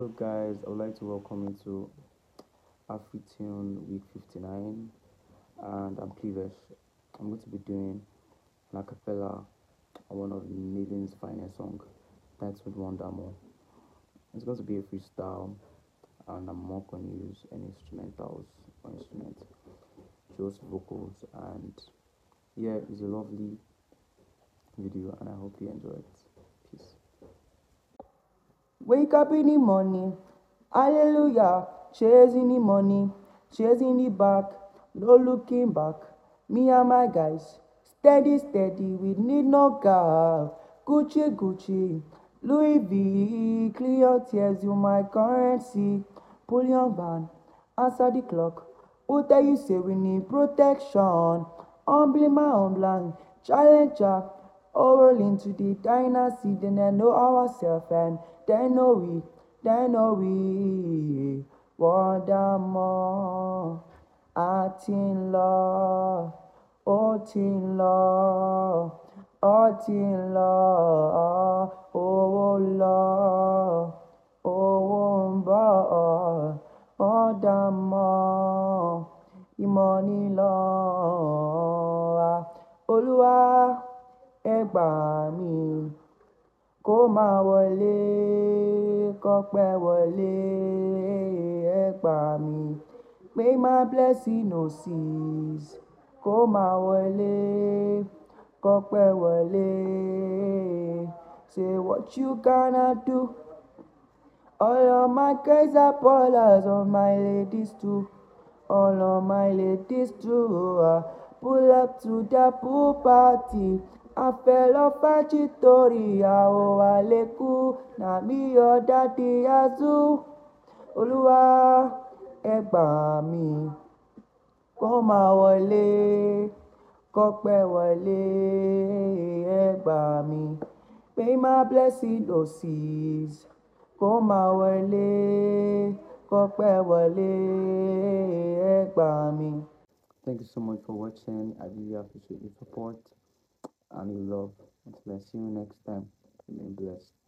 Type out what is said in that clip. Hello guys, I would like to welcome you to AfriTune week 59 and I'm Cleavish. I'm going to be doing an acapella one of Nilin's finest song, That's with one More. It's going to be a freestyle and I'm not going to use any instrumentals or instruments, just vocals and yeah, it's a lovely video and I hope you enjoy it. Wake up in the morning, hallelujah, chasing the money, chasing the back, no looking back. Me and my guys, steady, steady, we need no car. Gucci, Gucci, Louis V, clear tears, you my currency. Pull your van, answer the clock. Who tell you say we need protection? Humbly my homeland, challenger all roll into the dynasty, then I know ourselves and then know we, then know we wondermore. A ti ń lọ, ó love, oh lọ, ó ti ń lọ, oh ń lọ, owó ń bọ̀, wondermore, love, oh love ẹ gbà mí kó máa wọlé kọ́pẹ́ wọlé ẹ gbà mí may my blessing no cease kó máa wọlé kọ́pẹ́ wọlé say what you gonna do all of my guys are ballers all my ladies too all of my ladies too uh, pull up to the pool party afelofachitori aowaleku namiyo dadi azu olúwa ẹ gbà mí kó máa wọlé kọ́pẹ́ wọlé ẹ gbà mí pay blessing doses kó máa wọlé kọ́pẹ́ wọlé ẹ gbà Thank you so much for watching. I really appreciate your support. and love. Until I see you next time, be blessed.